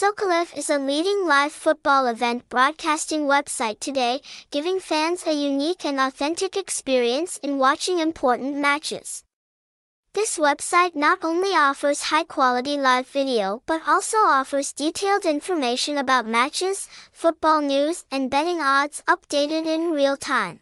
Socolive is a leading live football event broadcasting website today, giving fans a unique and authentic experience in watching important matches. This website not only offers high-quality live video but also offers detailed information about matches, football news, and betting odds updated in real time.